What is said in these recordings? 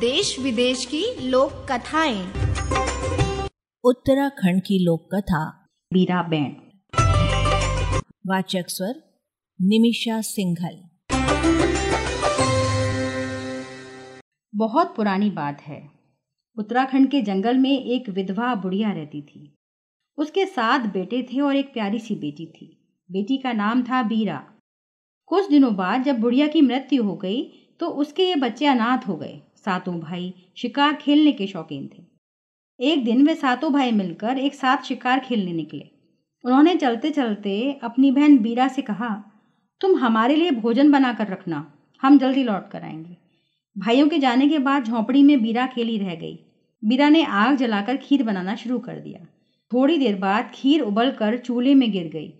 देश विदेश की लोक कथाएँ। उत्तराखंड की लोक कथा। बीरा बैंड वाचक स्वर निमिषा सिंघल। बहुत पुरानी बात है। उत्तराखंड के जंगल में एक विधवा बुढ़िया रहती थी। उसके सात बेटे थे और एक प्यारी सी बेटी थी। बेटी का नाम था बीरा। कुछ दिनों बाद जब बुढ़िया की मृत्यु हो गई तो उसके ये बच्चे अनाथ हो गए। सातों भाई शिकार खेलने के शौकीन थे। एक दिन वे सातों भाई मिलकर एक साथ शिकार खेलने निकले। उन्होंने चलते चलते अपनी बहन बीरा से कहा, तुम हमारे लिए भोजन बनाकर रखना, हम जल्दी लौट कर आएँगे। भाइयों के जाने के बाद झोंपड़ी में बीरा अकेली रह गई। बीरा ने आग जलाकर खीर बनाना शुरू कर दिया। थोड़ी देर बाद खीर उबल कर चूल्हे में गिर गई।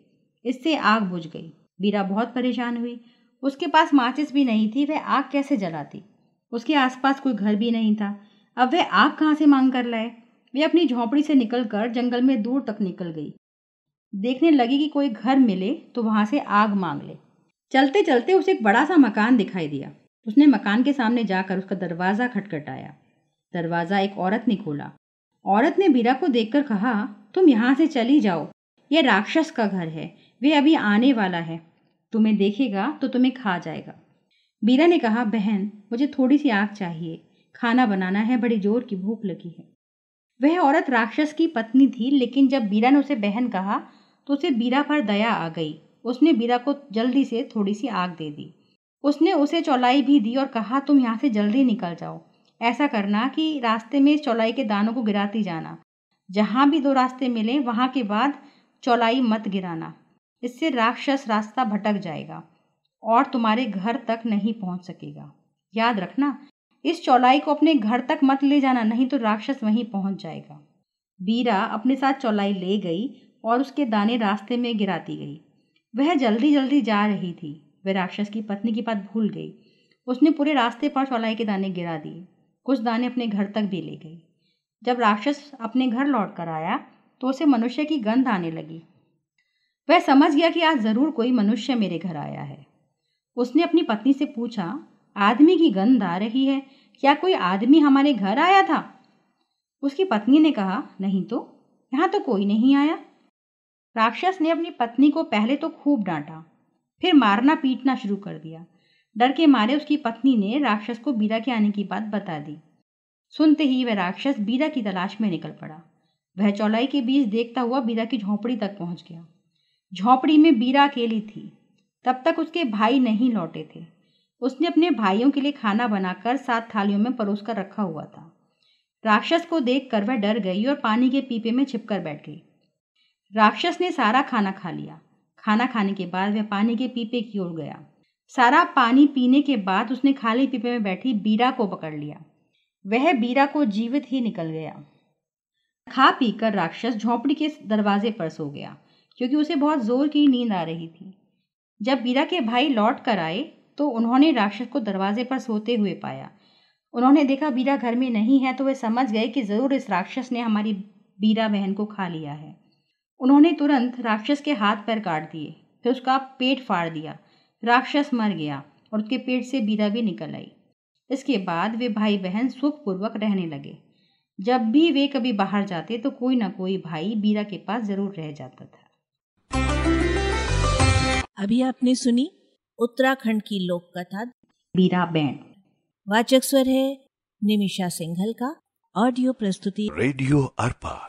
इससे आग बुझ गई। बीरा बहुत परेशान हुई। उसके पास माचिस भी नहीं थी, वह आग कैसे जलाती? उसके आसपास कोई घर भी नहीं था। अब वह आग कहाँ से मांग कर लाए? वे अपनी झोंपड़ी से निकलकर जंगल में दूर तक निकल गई। देखने लगी कि कोई घर मिले तो वहाँ से आग मांग ले। चलते चलते उसे एक बड़ा सा मकान दिखाई दिया। उसने मकान के सामने जाकर उसका दरवाज़ा खटखटाया। दरवाज़ा एक औरत ने खोला। औरत ने बीरा को देखकर कहा, तुम यहाँ से चली जाओ। यह राक्षस का घर है। वे अभी आने वाला है। तुम्हें देखेगा तो तुम्हें खा जाएगा। बीरा ने कहा, बहन, मुझे थोड़ी सी आग चाहिए। खाना बनाना है, बड़ी ज़ोर की भूख लगी है। वह औरत राक्षस की पत्नी थी, लेकिन जब बीरा ने उसे, बहन, कहा तो उसे बीरा पर दया आ गई। उसने बीरा को जल्दी से थोड़ी सी आग दे दी। उसने उसे चौलाई भी दी और कहा, तुम यहाँ से जल्दी निकल जाओ। ऐसा करना कि रास्ते में इस चौलाई के दानों को गिराती जाना। जहाँ भी दो रास्ते मिले, वहाँ के बाद चौलाई मत गिराना। इससे राक्षस रास्ता भटक जाएगा। और तुम्हारे घर तक नहीं पहुँच सकेगा। याद रखना, इस चौलाई को अपने घर तक मत ले जाना, नहीं तो राक्षस वहीं पहुँच जाएगा। बीरा अपने साथ चौलाई ले गई और उसके दाने रास्ते में गिराती गई। वह जल्दी जल्दी जा रही थी। वह राक्षस की पत्नी की बात भूल गई। उसने पूरे रास्ते पर चौलाई के दाने गिरा दिए। कुछ दाने अपने घर तक भी ले गई। जब राक्षस अपने घर लौट कर आया तो उसे मनुष्य की गंध आने लगी। वह समझ गया कि आज ज़रूर कोई मनुष्य मेरे घर आया है। उसने अपनी पत्नी से पूछा, आदमी की गंध आ रही है, क्या कोई आदमी हमारे घर आया था? उसकी पत्नी ने कहा, नहीं तो यहाँ तो कोई नहीं आया। राक्षस ने अपनी पत्नी को पहले तो खूब डांटा, फिर मारना पीटना शुरू कर दिया। डर के मारे उसकी पत्नी ने राक्षस को बीरा के आने की बात बता दी। सुनते ही वह राक्षस बीरा की तलाश में निकल पड़ा। वह चौलाई के बीच देखता हुआ बीरा की झोंपड़ी तक पहुँच गया। झोंपड़ी में बीरा अकेली थी। तब तक उसके भाई नहीं लौटे थे। उसने अपने भाइयों के लिए खाना बनाकर सात थालियों में परोस कर रखा हुआ था। राक्षस को देखकर वह डर गई और पानी के पीपे में छिपकर बैठ गई। राक्षस ने सारा खाना खा लिया। खाना खाने के बाद वह पानी के पीपे की ओर गया। सारा पानी पीने के बाद उसने खाली पीपे में बैठी बीरा को पकड़ लिया। वह बीरा को जीवित ही निकल गया। खा पीकर राक्षस झोंपड़ी के दरवाजे पर सो गया, क्योंकि उसे बहुत ज़ोर की नींद आ रही थी। जब बीरा के भाई लौट कर आए तो उन्होंने राक्षस को दरवाजे पर सोते हुए पाया। उन्होंने देखा बीरा घर में नहीं है तो वे समझ गए कि ज़रूर इस राक्षस ने हमारी बीरा बहन को खा लिया है। उन्होंने तुरंत राक्षस के हाथ पैर काट दिए, फिर उसका पेट फाड़ दिया। राक्षस मर गया और उसके पेट से बीरा भी निकल आई। इसके बाद वे भाई बहन सुखपूर्वक रहने लगे। जब भी वे कभी बाहर जाते तो कोई ना कोई भाई बीरा के पास ज़रूर रह जाता था। अभी आपने सुनी उत्तराखंड की लोक कथा बीरा बैंड वाचक स्वर है निमिषा सिंघल का। ऑडियो प्रस्तुति। रेडियो अर्पा